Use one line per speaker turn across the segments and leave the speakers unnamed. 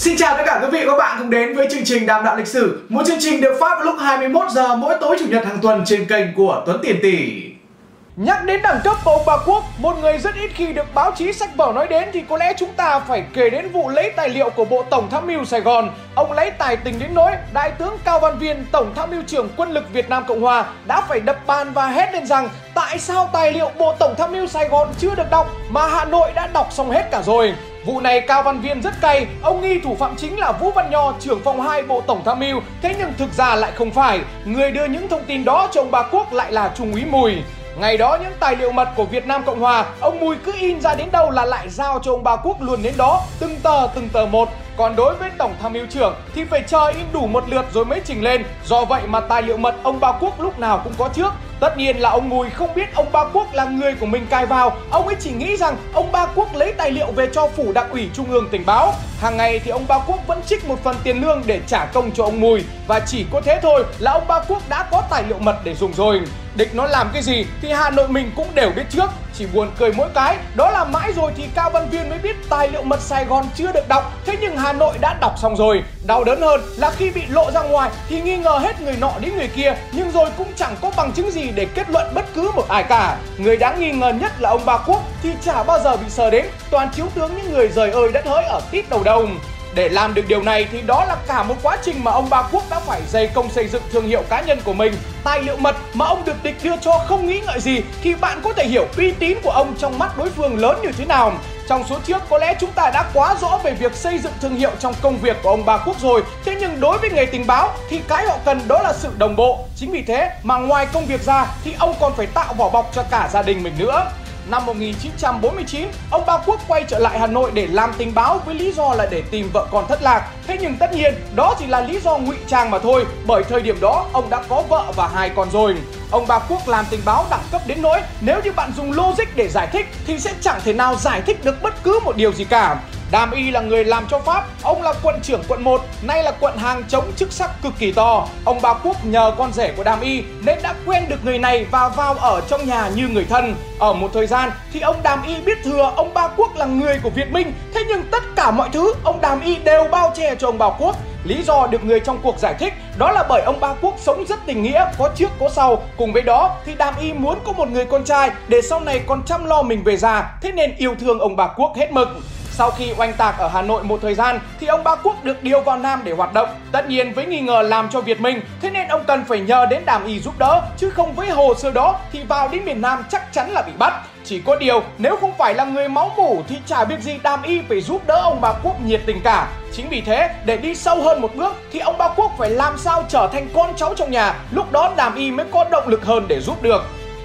Xin chào tất cả quý vị và các bạn cùng đến với chương trình Đàm đạo lịch sử, một chương trình được phát vào lúc 21 giờ mỗi tối chủ nhật hàng tuần trên kênh của Tuấn Tiền Tỷ. Nhắc đến đẳng cấp của ông Bà Quốc, một người rất ít khi được báo chí sách vở nói đến thì có lẽ chúng ta phải kể đến vụ lấy tài liệu của Bộ Tổng tham mưu Sài Gòn. Ông lấy tài tình đến nỗi Đại tướng Cao Văn Viên, Tổng tham mưu trưởng quân lực Việt Nam Cộng Hòa đã phải đập bàn và hét lên rằng tại sao tài liệu Bộ Tổng tham mưu Sài Gòn chưa được đọc mà Hà Nội đã đọc xong hết cả rồi. Vụ này Cao Văn Viên rất cay, ông nghi thủ phạm chính là Vũ Văn Nho, trưởng phòng 2 Bộ Tổng tham mưu, thế nhưng thực ra lại không phải. Người đưa những thông tin đó cho ông Bà Quốc lại là Trung úy Mùi. Ngày đó những tài liệu mật của Việt Nam Cộng Hòa, ông Mùi cứ in ra đến đâu là lại giao cho ông Ba Quốc luôn đến đó, từng tờ từng tờ một. Còn đối với Tổng tham mưu trưởng thì phải chờ in đủ một lượt rồi mới trình lên. Do vậy mà tài liệu mật ông Ba Quốc lúc nào cũng có trước. Tất nhiên là ông Mùi không biết ông Ba Quốc là người của mình cai vào. Ông ấy chỉ nghĩ rằng ông Ba Quốc lấy tài liệu về cho phủ đặc ủy trung ương tình báo. Hàng ngày thì ông Ba Quốc vẫn trích một phần tiền lương để trả công cho ông Mùi. Và chỉ có thế thôi là ông Ba Quốc đã có tài liệu mật để dùng rồi. Địch nó làm cái gì thì Hà Nội mình cũng đều biết trước. Chỉ buồn cười mỗi cái, đó là mãi rồi thì Cao Văn Viên mới biết tài liệu mật Sài Gòn chưa được đọc. Thế nhưng Hà Nội đã đọc xong rồi. Đau đớn hơn là khi bị lộ ra ngoài thì nghi ngờ hết người nọ đến người kia, nhưng rồi cũng chẳng có bằng chứng gì để kết luận bất cứ một ai cả. Người đáng nghi ngờ nhất là ông Ba Quốc thì chả bao giờ bị sờ đến. Toàn chiếu tướng những người rời ơi đất hỡi ở tít đầu đồng để làm được điều này thì đó là cả một quá trình mà ông Ba Quốc đã phải dày công xây dựng thương hiệu cá nhân của mình. Tài liệu mật mà ông được địch đưa cho không nghĩ ngợi gì thì bạn có thể hiểu uy tín của ông trong mắt đối phương lớn như thế nào. Trong số trước, có lẽ chúng ta đã quá rõ về việc xây dựng thương hiệu trong công việc của ông Ba Quốc rồi. Thế nhưng đối với nghề tình báo thì cái họ cần đó là sự đồng bộ. Chính vì thế mà ngoài công việc ra thì ông còn phải tạo vỏ bọc cho cả gia đình mình nữa. Năm 1949, ông Ba Quốc quay trở lại Hà Nội để làm tình báo với lý do là để tìm vợ con thất lạc. Thế nhưng tất nhiên, đó chỉ là lý do ngụy trang mà thôi, bởi thời điểm đó ông đã có vợ và hai con rồi. Ông Ba Quốc làm tình báo đẳng cấp đến nỗi nếu như bạn dùng logic để giải thích thì sẽ chẳng thể nào giải thích được bất cứ một điều gì cả. Đàm Y là người làm cho Pháp, ông là quận trưởng quận 1, nay là quận hàng chống chức sắc cực kỳ to. Ông Ba Quốc nhờ con rể của Đàm Y nên đã quen được người này và vào ở trong nhà như người thân. Ở một thời gian thì ông Đàm Y biết thừa ông Ba Quốc là người của Việt Minh, thế nhưng tất cả mọi thứ ông Đàm Y đều bao che cho ông Ba Quốc. Lý do được người trong cuộc giải thích đó là bởi ông Ba Quốc sống rất tình nghĩa, có trước có sau. Cùng với đó thì Đàm Y muốn có một người con trai để sau này còn chăm lo mình về già, thế nên yêu thương ông Ba Quốc hết mực. Sau khi oanh tạc ở Hà Nội một thời gian thì ông Ba Quốc được điều vào Nam để hoạt động. Tất nhiên với nghi ngờ làm cho Việt Minh, thế nên ông cần phải nhờ đến Đàm Y giúp đỡ, chứ không với hồ sơ đó thì vào đến miền Nam chắc chắn là bị bắt. Chỉ có điều nếu không phải là người máu mủ thì chả biết gì Đàm Y phải giúp đỡ ông Ba Quốc nhiệt tình cả. Chính vì thế để đi sâu hơn một bước thì ông Ba Quốc phải làm sao trở thành con cháu trong nhà, lúc đó Đàm Y mới có động lực hơn để giúp được.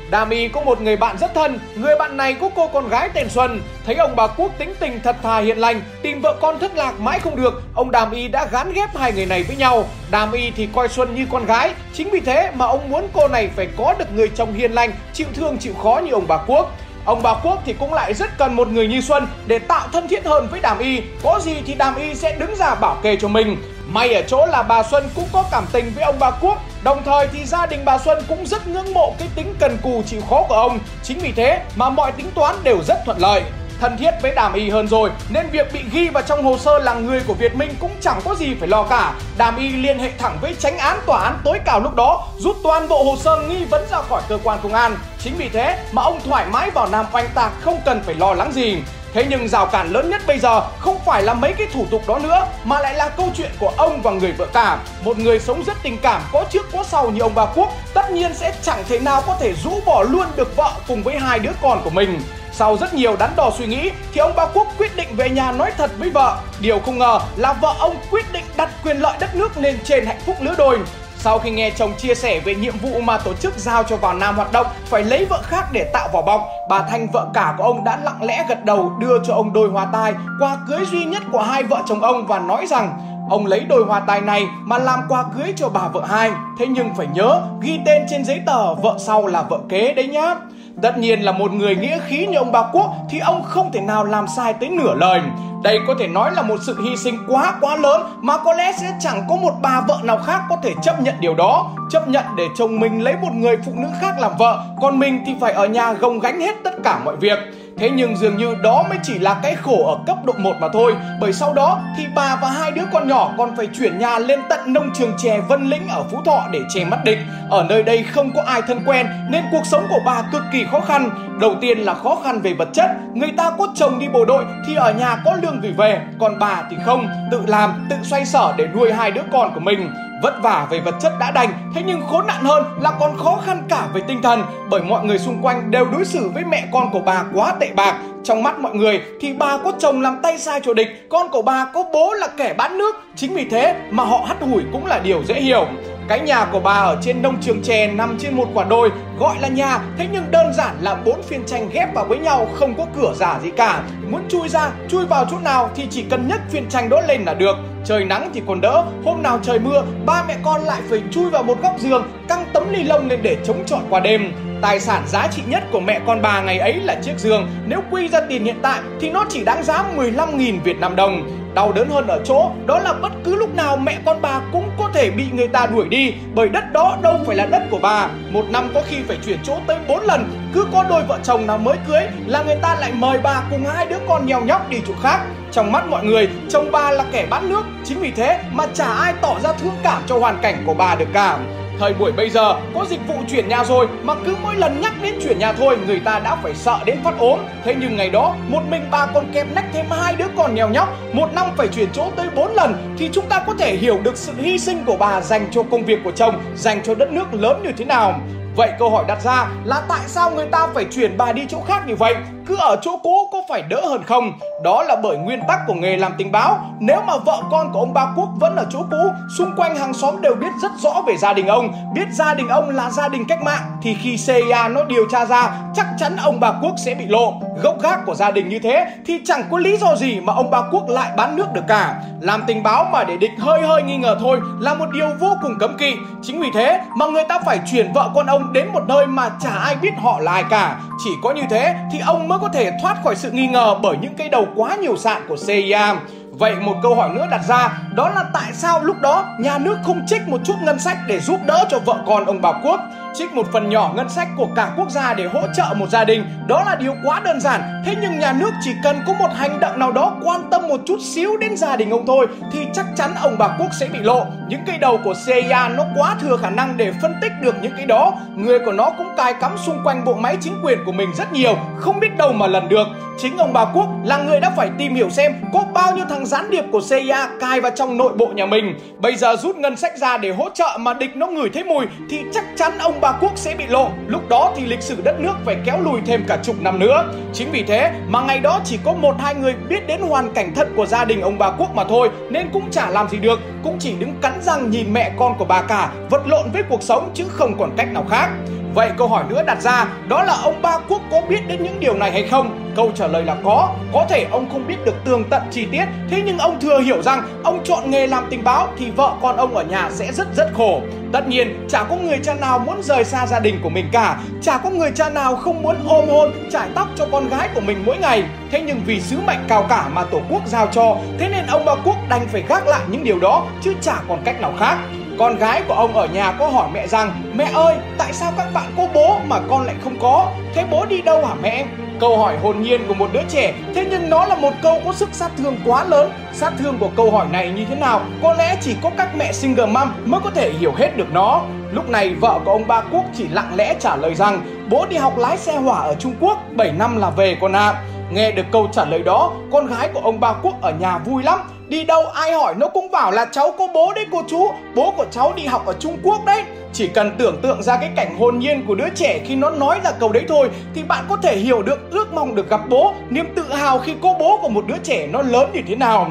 Đàm Y có một người bạn rất thân, người bạn này có cô con gái tên Xuân. Thấy ông bà Quốc tính tình thật thà hiền lành, tìm vợ con thất lạc mãi không được, ông Đàm Y đã gán ghép hai người này với nhau. Đàm Y thì coi Xuân như con gái, chính vì thế mà ông muốn cô này phải có được người chồng hiền lành, chịu thương chịu khó như ông bà Quốc. Ông bà Quốc thì cũng lại rất cần một người như Xuân để tạo thân thiết hơn với Đàm Y. Có gì thì Đàm Y sẽ đứng ra bảo kê cho mình. May ở chỗ là bà Xuân cũng có cảm tình với ông bà Quốc Đồng thời thì gia đình bà Xuân cũng rất ngưỡng mộ cái tính cần cù chịu khó của ông Chính vì thế mà mọi tính toán đều rất thuận lợi thân thiết với Đàm Y hơn rồi nên việc bị ghi vào trong hồ sơ là người của Việt Minh cũng chẳng có gì phải lo cả. Đàm Y liên hệ thẳng với tránh án tòa án tối cao lúc đó, rút toàn bộ hồ sơ nghi vấn ra khỏi cơ quan công an. Chính vì thế mà ông thoải mái vào Nam oanh tạc không cần phải lo lắng gì. Thế nhưng rào cản lớn nhất bây giờ không phải là mấy cái thủ tục đó nữa, mà lại là câu chuyện của ông và người vợ cả. Một người sống rất tình cảm, có trước, có sau như ông bà Quốc, tất nhiên sẽ chẳng thể nào có thể rũ bỏ luôn được vợ cùng với hai đứa con của mình. Sau rất nhiều đắn đo suy nghĩ, thì ông Ba Quốc quyết định về nhà nói thật với vợ. Điều không ngờ là vợ ông quyết định đặt quyền lợi đất nước lên trên hạnh phúc lứa đôi. Sau khi nghe chồng chia sẻ về nhiệm vụ mà tổ chức giao cho vào Nam hoạt động phải lấy vợ khác để tạo vỏ bọc, bà Thanh vợ cả của ông đã lặng lẽ gật đầu đưa cho ông đôi hoa tai quà cưới duy nhất của hai vợ chồng ông và nói rằng ông lấy đôi hoa tai này mà làm quà cưới cho bà vợ hai. Thế nhưng phải nhớ ghi tên trên giấy tờ vợ sau là vợ kế đấy nhá. Tất nhiên là một người nghĩa khí như ông bà Quốc thì ông không thể nào làm sai tới nửa lời. Đây có thể nói là một sự hy sinh quá quá lớn mà có lẽ sẽ chẳng có một bà vợ nào khác có thể chấp nhận điều đó. Chấp nhận để chồng mình lấy một người phụ nữ khác làm vợ, còn mình thì phải ở nhà gồng gánh hết tất cả mọi việc. Thế nhưng dường như đó mới chỉ là cái khổ ở cấp độ 1 mà thôi. Bởi sau đó thì bà và hai đứa con nhỏ còn phải chuyển nhà lên tận nông trường chè Vân Lĩnh ở Phú Thọ để che mắt địch. Ở nơi đây không có ai thân quen nên cuộc sống của bà cực kỳ khó khăn. Đầu tiên là khó khăn về vật chất. Người ta có chồng đi bộ đội thì ở nhà có lương gửi về Còn bà thì không, tự làm, tự xoay sở để nuôi hai đứa con của mình. Vất vả về vật chất đã đành, thế nhưng khốn nạn hơn là còn khó khăn cả về tinh thần bởi mọi người xung quanh đều đối xử với mẹ con của bà quá tệ bạc. Trong mắt mọi người thì bà có chồng làm tay sai cho địch, con của bà có bố là kẻ bán nước. Chính vì thế mà họ hắt hủi cũng là điều dễ hiểu. Cái nhà của bà ở trên nông trường chè nằm trên một quả đồi gọi là nhà thế nhưng đơn giản là bốn phiên tranh ghép vào với nhau không có cửa giả gì cả muốn chui ra chui vào chỗ nào thì chỉ cần nhấc phiên tranh đó lên là được trời nắng thì còn đỡ. Hôm nào trời mưa, ba mẹ con lại phải chui vào một góc giường, căng tấm ni lông lên để chống chọi qua đêm. Tài sản giá trị nhất của mẹ con bà ngày ấy là chiếc giường. Nếu quy ra tiền hiện tại thì nó chỉ đáng giá 15.000 Việt Nam đồng. Đau đớn hơn ở chỗ đó là bất cứ lúc nào mẹ con bà cũng có thể bị người ta đuổi đi bởi đất đó đâu phải là đất của bà. Một năm có khi phải chuyển chỗ tới 4 lần, cứ có đôi vợ chồng nào mới cưới là người ta lại mời bà cùng hai đứa con nghèo nhóc đi chỗ khác. Trong mắt mọi người, chồng bà là kẻ bán nước, chính vì thế mà chả ai tỏ ra thương cảm cho hoàn cảnh của bà được cả. Thời buổi bây giờ có dịch vụ chuyển nhà rồi mà cứ mỗi lần nhắc đến chuyển nhà thôi người ta đã phải sợ đến phát ốm. Thế nhưng ngày đó một mình bà còn kẹp nách thêm hai đứa con nghèo nhóc, một năm phải chuyển chỗ tới 4 lần thì chúng ta có thể hiểu được sự hy sinh của bà dành cho công việc của chồng, dành cho đất nước lớn như thế nào. Vậy câu hỏi đặt ra là tại sao người ta phải chuyển bà đi chỗ khác như vậy? Cứ ở chỗ cũ có phải đỡ hơn không? Đó là bởi nguyên tắc của nghề làm tình báo. Nếu mà vợ con của ông Ba Quốc vẫn ở chỗ cũ, xung quanh hàng xóm đều biết rất rõ về gia đình ông, biết gia đình ông là gia đình cách mạng, thì khi CIA nó điều tra ra, chắc chắn ông Ba Quốc sẽ bị lộ. Gốc gác của gia đình như thế thì chẳng có lý do gì mà ông Ba Quốc lại bán nước được cả. Làm tình báo mà để địch hơi hơi nghi ngờ thôi là một điều vô cùng cấm kỵ. Chính vì thế mà người ta phải chuyển vợ con ông đến một nơi mà chả ai biết họ là ai cả. Chỉ có như thế thì ông mới có thể thoát khỏi sự nghi ngờ bởi những cây đầu quá nhiều sạn của CIA. Vậy một câu hỏi nữa đặt ra đó là tại sao lúc đó nhà nước không trích một chút ngân sách để giúp đỡ cho vợ con ông Bảo Quốc? Trích một phần nhỏ ngân sách của cả quốc gia để hỗ trợ một gia đình đó là điều quá đơn giản. Thế nhưng nhà nước chỉ cần có một hành động nào đó quan tâm một chút xíu đến gia đình ông thôi thì chắc chắn ông Bảo Quốc sẽ bị lộ. Những cây đầu của CIA nó quá thừa khả năng để phân tích được những cái đó. Người của nó cũng cài cắm xung quanh bộ máy chính quyền của mình rất nhiều, không biết đâu mà lần được. Chính ông Bảo Quốc là người đã phải tìm hiểu xem có bao nhiêu thằng gián điệp của CIA cài vào trong trong nội bộ nhà mình. Bây giờ rút ngân sách ra để hỗ trợ mà địch nó ngửi thấy mùi thì chắc chắn ông bà Quốc sẽ bị lộ. Lúc đó thì lịch sử đất nước phải kéo lùi thêm cả chục năm nữa. Chính vì thế mà ngày đó chỉ có một hai người biết đến hoàn cảnh thật của gia đình ông bà Quốc mà thôi nên cũng chả làm gì được, cũng chỉ đứng cắn răng nhìn mẹ con của bà cả vật lộn với cuộc sống chứ không còn cách nào khác. Vậy câu hỏi nữa đặt ra đó là ông Ba Quốc có biết đến những điều này hay không? Câu trả lời là có. Có thể ông không biết được tường tận chi tiết, thế nhưng ông thừa hiểu rằng ông chọn nghề làm tình báo thì vợ con ông ở nhà sẽ rất rất khổ. Tất nhiên, chả có người cha nào muốn rời xa gia đình của mình cả, chả có người cha nào không muốn ôm hôn, trải tóc cho con gái của mình mỗi ngày. Thế nhưng vì sứ mệnh cao cả mà Tổ quốc giao cho, thế nên ông Ba Quốc đành phải gác lại những điều đó chứ chả còn cách nào khác. Con gái của ông ở nhà có hỏi mẹ rằng Mẹ ơi, tại sao các bạn có bố mà con lại không có? Thế bố đi đâu hả mẹ? Câu hỏi hồn nhiên của một đứa trẻ Thế nhưng nó là một câu có sức sát thương quá lớn Sát thương của câu hỏi này như thế nào Có lẽ chỉ có các mẹ single mom mới có thể hiểu hết được nó Lúc này vợ của ông Ba Quốc chỉ lặng lẽ trả lời rằng Bố đi học lái xe hỏa ở Trung Quốc 7 năm là về con ạ à. Nghe được câu trả lời đó, Con gái của ông Ba Quốc ở nhà vui lắm. Đi đâu ai hỏi, nó cũng bảo là cháu có bố đấy cô chú. Bố của cháu đi học ở Trung Quốc đấy. Chỉ cần tưởng tượng ra cái cảnh hồn nhiên của đứa trẻ khi nó nói ra câu đấy thôi, Thì bạn có thể hiểu được ước mong được gặp bố, Niềm tự hào khi có bố của một đứa trẻ nó lớn như thế nào.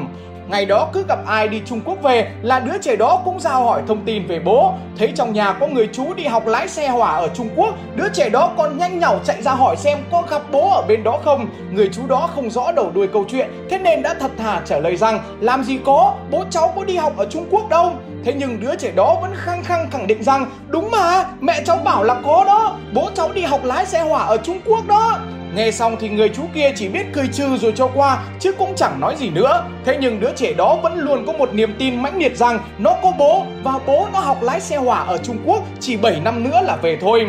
Ngày đó cứ gặp ai đi Trung Quốc về là đứa trẻ đó cũng giao hỏi thông tin về bố. Thấy trong nhà có người chú đi học lái xe hỏa ở Trung Quốc, đứa trẻ đó còn nhanh nhảu chạy ra hỏi xem có gặp bố ở bên đó không. Người chú đó không rõ đầu đuôi câu chuyện, thế nên đã thật thà trả lời rằng làm gì có, bố cháu có đi học ở Trung Quốc đâu. Thế nhưng đứa trẻ đó vẫn khăng khăng khẳng định rằng đúng mà, mẹ cháu bảo là có đó, bố cháu đi học lái xe hỏa ở Trung Quốc đó. Nghe xong thì người chú kia chỉ biết cười trừ rồi cho qua chứ cũng chẳng nói gì nữa. Thế nhưng đứa trẻ đó vẫn luôn có một niềm tin mãnh liệt rằng nó có bố và bố nó học lái xe hỏa ở Trung Quốc chỉ 7 năm nữa là về thôi.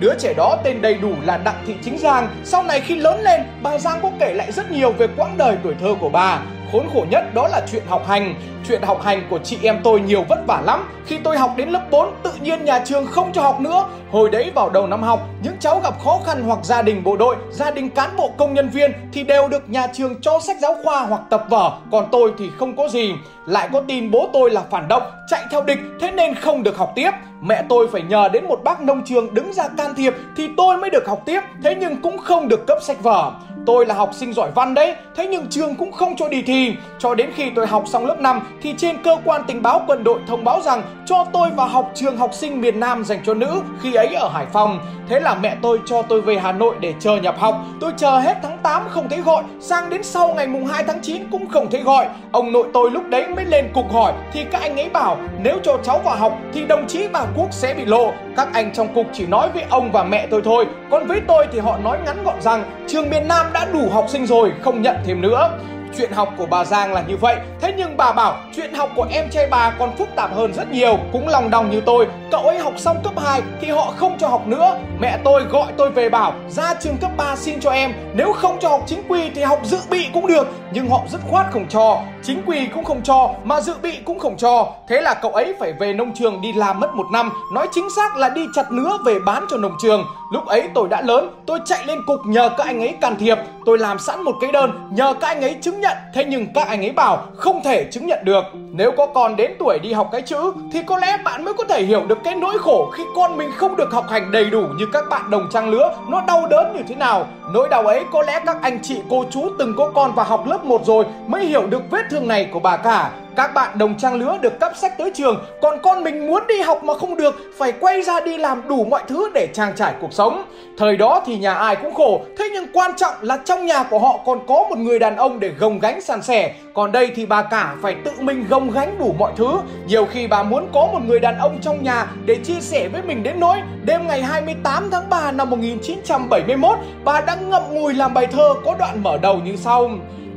Đứa trẻ đó tên đầy đủ là Đặng Thị Chính Giang. Sau này khi lớn lên, bà Giang có kể lại rất nhiều về quãng đời tuổi thơ của bà. Khốn khổ nhất đó là chuyện học hành. Chuyện học hành của chị em tôi nhiều vất vả lắm. Khi tôi học đến lớp 4, tự nhiên nhà trường không cho học nữa. Hồi đấy vào đầu năm học, những cháu gặp khó khăn hoặc gia đình bộ đội, gia đình cán bộ công nhân viên thì đều được nhà trường cho sách giáo khoa hoặc tập vở, còn tôi thì không có gì. Lại có tin bố tôi là phản động, chạy theo địch, thế nên không được học tiếp. Mẹ tôi phải nhờ đến một bác nông trường đứng ra can thiệp thì tôi mới được học tiếp, thế nhưng cũng không được cấp sách vở. Tôi là học sinh giỏi văn đấy, thế nhưng trường cũng không cho đi thi. Cho đến khi tôi học xong lớp 5 thì trên cơ quan tình báo quân đội thông báo rằng cho tôi vào học trường học sinh miền Nam dành cho nữ khi ấy ở Hải Phòng. Thế là mẹ tôi cho tôi về Hà Nội để chờ nhập học. Tôi chờ hết tháng 8 không thấy gọi, sang đến sau ngày mùng 2 tháng 9 cũng không thấy gọi. Ông nội tôi lúc đấy mới lên cục hỏi thì các anh ấy bảo nếu cho cháu vào học thì đồng chí bà Quốc sẽ bị lộ. Các anh trong cục chỉ nói với ông và mẹ tôi thôi. Còn với tôi thì họ nói ngắn gọn rằng trường miền Nam đã đủ học sinh rồi, không nhận thêm nữa. Chuyện học của bà Giang là như vậy. Thế nhưng bà bảo, chuyện học của em trai bà còn phức tạp hơn rất nhiều. Cũng lòng đong như tôi, Cậu ấy học xong cấp 2 thì họ không cho học nữa. Mẹ tôi gọi tôi về bảo, Ra trường cấp 3 xin cho em, Nếu không cho học chính quy thì học dự bị cũng được. Nhưng họ dứt khoát không cho. Chính quy cũng không cho, Mà dự bị cũng không cho. Thế là cậu ấy phải về nông trường đi làm mất một năm. Nói chính xác là đi chặt nứa về bán cho nông trường. Lúc ấy tôi đã lớn, Tôi chạy lên cục nhờ các anh ấy can thiệp. Tôi làm sẵn một cái đơn, Nhờ các anh ấy chứng nhận. Thế nhưng các anh ấy bảo không thể chứng nhận được. Nếu có con đến tuổi đi học cái chữ, Thì có lẽ bạn mới có thể hiểu được cái nỗi khổ Khi con mình không được học hành đầy đủ như các bạn đồng trang lứa. Nó đau đớn như thế nào? Nỗi đau ấy có lẽ các anh chị, cô chú từng có con và học lớp 1 rồi Mới hiểu được vết thương này của bà cả các bạn đồng trang lứa được cấp sách tới trường Còn con mình muốn đi học mà không được Phải quay ra đi làm đủ mọi thứ để trang trải cuộc sống. Thời đó thì nhà ai cũng khổ Thế nhưng quan trọng là trong nhà của họ còn có một người đàn ông để gồng gánh san sẻ. Còn đây thì bà cả phải tự mình gồng gánh đủ mọi thứ. Nhiều khi bà muốn có một người đàn ông trong nhà để chia sẻ với mình đến nỗi Đêm ngày 28 tháng 3 năm 1971 Bà đã ngậm ngùi làm bài thơ có đoạn mở đầu như sau.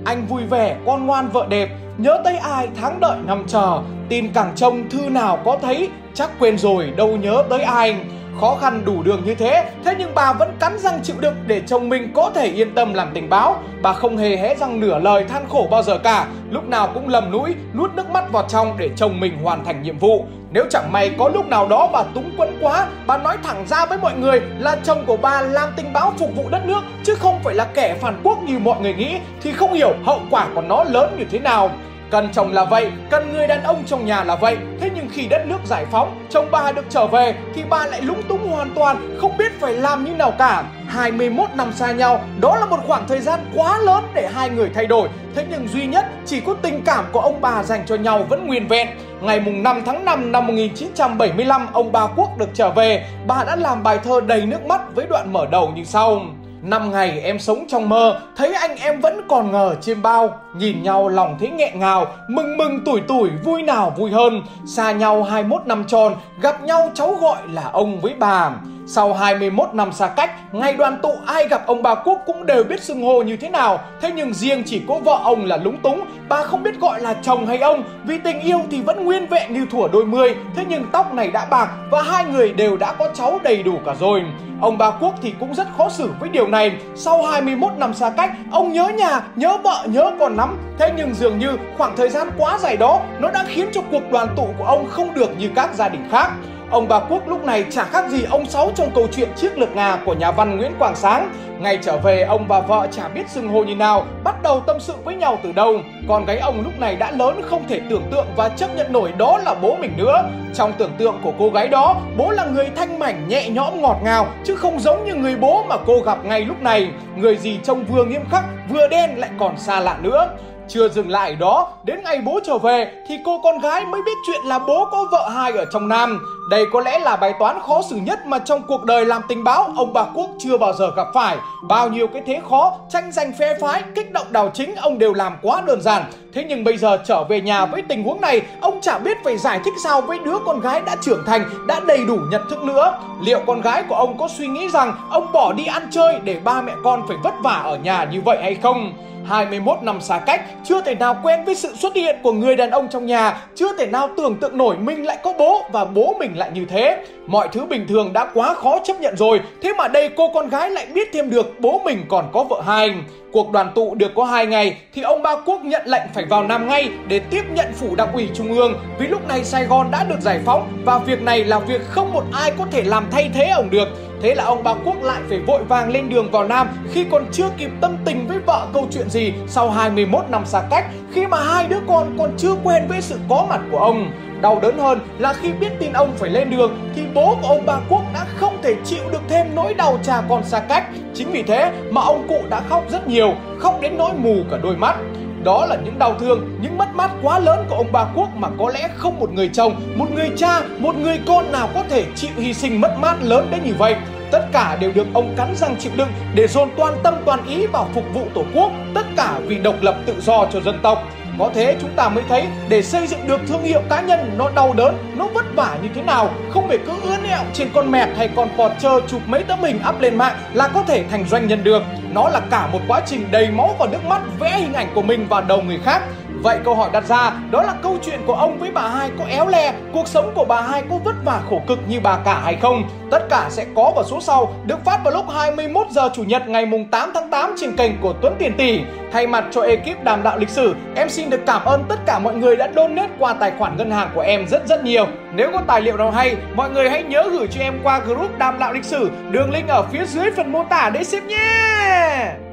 Anh vui vẻ, con ngoan vợ đẹp Nhớ tới ai tháng đợi nằm chờ? Tin càng trông thư nào có thấy? Chắc quên rồi, đâu nhớ tới ai. Khó khăn đủ đường như thế. Thế nhưng bà vẫn cắn răng chịu đựng Để chồng mình có thể yên tâm làm tình báo. Bà không hề hé răng nửa lời than khổ bao giờ cả. Lúc nào cũng lầm núi Nuốt nước mắt vào trong để chồng mình hoàn thành nhiệm vụ. Nếu chẳng may có lúc nào đó bà túng quẫn quá, Bà nói thẳng ra với mọi người Là chồng của bà làm tình báo phục vụ đất nước, Chứ không phải là kẻ phản quốc như mọi người nghĩ, Thì không hiểu hậu quả của nó lớn như thế nào. Cần chồng là vậy, cần người đàn ông trong nhà là vậy. Thế nhưng khi đất nước giải phóng, chồng bà được trở về Thì bà lại lúng túng hoàn toàn, không biết phải làm như nào cả. 21 năm xa nhau, đó là một khoảng thời gian quá lớn để hai người thay đổi. Thế nhưng duy nhất chỉ có tình cảm của ông bà dành cho nhau vẫn nguyên vẹn. Ngày mùng 5 tháng 5 năm 1975, ông bà Quốc được trở về. Bà đã làm bài thơ đầy nước mắt với đoạn mở đầu như sau. Năm ngày em sống trong mơ, thấy anh em vẫn còn ngờ trên bao. Nhìn nhau lòng thấy nghẹn ngào, mừng mừng tuổi tuổi vui nào vui hơn. Xa nhau 21 năm tròn, gặp nhau cháu gọi là ông với bà. Sau 21 năm xa cách, ngày đoàn tụ ai gặp ông bà Quốc cũng đều biết xưng hô như thế nào. Thế nhưng riêng chỉ có vợ ông là lúng túng, bà không biết gọi là chồng hay ông. Vì tình yêu thì vẫn nguyên vẹn như thủa đôi mươi, thế nhưng tóc này đã bạc và hai người đều đã có cháu đầy đủ cả rồi. Ông bà Quốc thì cũng rất khó xử với điều này. Sau 21 năm xa cách, ông nhớ nhà, nhớ vợ, nhớ còn con lắm. Thế nhưng dường như khoảng thời gian quá dài đó, nó đã khiến cho cuộc đoàn tụ của ông không được như các gia đình khác. Ông bà Quốc lúc này chả khác gì ông Sáu trong câu chuyện Chiếc lược ngà của nhà văn Nguyễn quảng Sáng. Ngày trở về, ông và vợ chả biết xưng hô như nào, bắt đầu tâm sự với nhau từ đâu. Con gái ông lúc này đã lớn không thể tưởng tượng và chấp nhận nổi đó là bố mình nữa. Trong tưởng tượng của cô gái đó, bố là người thanh mảnh, nhẹ nhõm, ngọt ngào, chứ không giống như người bố mà cô gặp ngay lúc này. Người gì trông vừa nghiêm khắc, vừa đen lại còn xa lạ nữa. Chưa dừng lại đó, đến ngày bố trở về thì cô con gái mới biết chuyện là bố có vợ hai ở trong Nam. Đây có lẽ là bài toán khó xử nhất mà trong cuộc đời làm tình báo ông bà Quốc chưa bao giờ gặp phải. Bao nhiêu cái thế khó, tranh giành phe phái, kích động đảo chính ông đều làm quá đơn giản. Thế nhưng bây giờ trở về nhà với tình huống này, ông chả biết phải giải thích sao với đứa con gái đã trưởng thành, đã đầy đủ nhận thức nữa. Liệu con gái của ông có suy nghĩ rằng ông bỏ đi ăn chơi để ba mẹ con phải vất vả ở nhà như vậy hay không? 21 năm xa cách, chưa thể nào quen với sự xuất hiện của người đàn ông trong nhà, chưa thể nào tưởng tượng nổi mình lại có bố và bố mình lại như thế. Mọi thứ bình thường đã quá khó chấp nhận rồi, thế mà đây cô con gái lại biết thêm được bố mình còn có vợ hai. Cuộc đoàn tụ được có 2 ngày thì ông Ba Quốc nhận lệnh phải vào Nam ngay để tiếp nhận phủ đặc ủy trung ương vì lúc này Sài Gòn đã được giải phóng và việc này là việc không một ai có thể làm thay thế ông được. Thế là ông Ba Quốc lại phải vội vàng lên đường vào Nam khi còn chưa kịp tâm tình với vợ câu chuyện gì sau 21 năm xa cách, khi mà hai đứa con còn chưa quen với sự có mặt của ông. Đau đớn hơn là khi biết tin ông phải lên đường thì bố của ông Ba Quốc đã không thể chịu được thêm nỗi đau cha con xa cách. Chính vì thế mà ông cụ đã khóc rất nhiều, khóc đến nỗi mù cả đôi mắt. Đó là những đau thương, những mất mát quá lớn của ông bà Quốc mà có lẽ không một người chồng, một người cha, một người con nào có thể chịu hy sinh mất mát lớn đến như vậy. Tất cả đều được ông cắn răng chịu đựng để dồn toàn tâm toàn ý vào phục vụ Tổ quốc, tất cả vì độc lập tự do cho dân tộc. Có thế chúng ta mới thấy để xây dựng được thương hiệu cá nhân nó đau đớn, nó vất vả như thế nào, không phải cứ ướn ẹo trên con mẹt hay con Porsche chụp mấy tấm hình up lên mạng là có thể thành doanh nhân được. Nó là cả một quá trình đầy máu và nước mắt vẽ hình ảnh của mình vào đầu người khác Vậy câu hỏi đặt ra đó là câu chuyện của ông với bà hai có éo le, cuộc sống của bà hai có vất vả khổ cực như bà cả hay không? Tất cả sẽ có vào số sau, được phát vào lúc 21 giờ chủ nhật ngày mùng 8 tháng 8 trên kênh của Tuấn Tiền Tỷ. Thay mặt cho ekip đàm đạo lịch sử, em xin được cảm ơn tất cả mọi người đã donate qua tài khoản ngân hàng của em rất rất nhiều. Nếu có tài liệu nào hay, mọi người hãy nhớ gửi cho em qua group đàm đạo lịch sử, đường link ở phía dưới phần mô tả để xem nhé.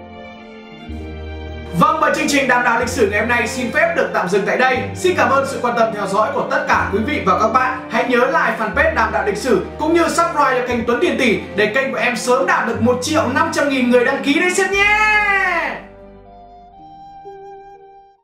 Vâng và chương trình đàm đạo lịch sử ngày hôm nay xin phép được tạm dừng tại đây. Xin cảm ơn sự quan tâm theo dõi của tất cả quý vị và các bạn. Hãy nhớ like fanpage đàm đạo lịch sử cũng như subscribe cho kênh Tuấn Tiền Tỷ để kênh của em sớm đạt được 1 triệu 500 nghìn người đăng ký đấy xem nhé.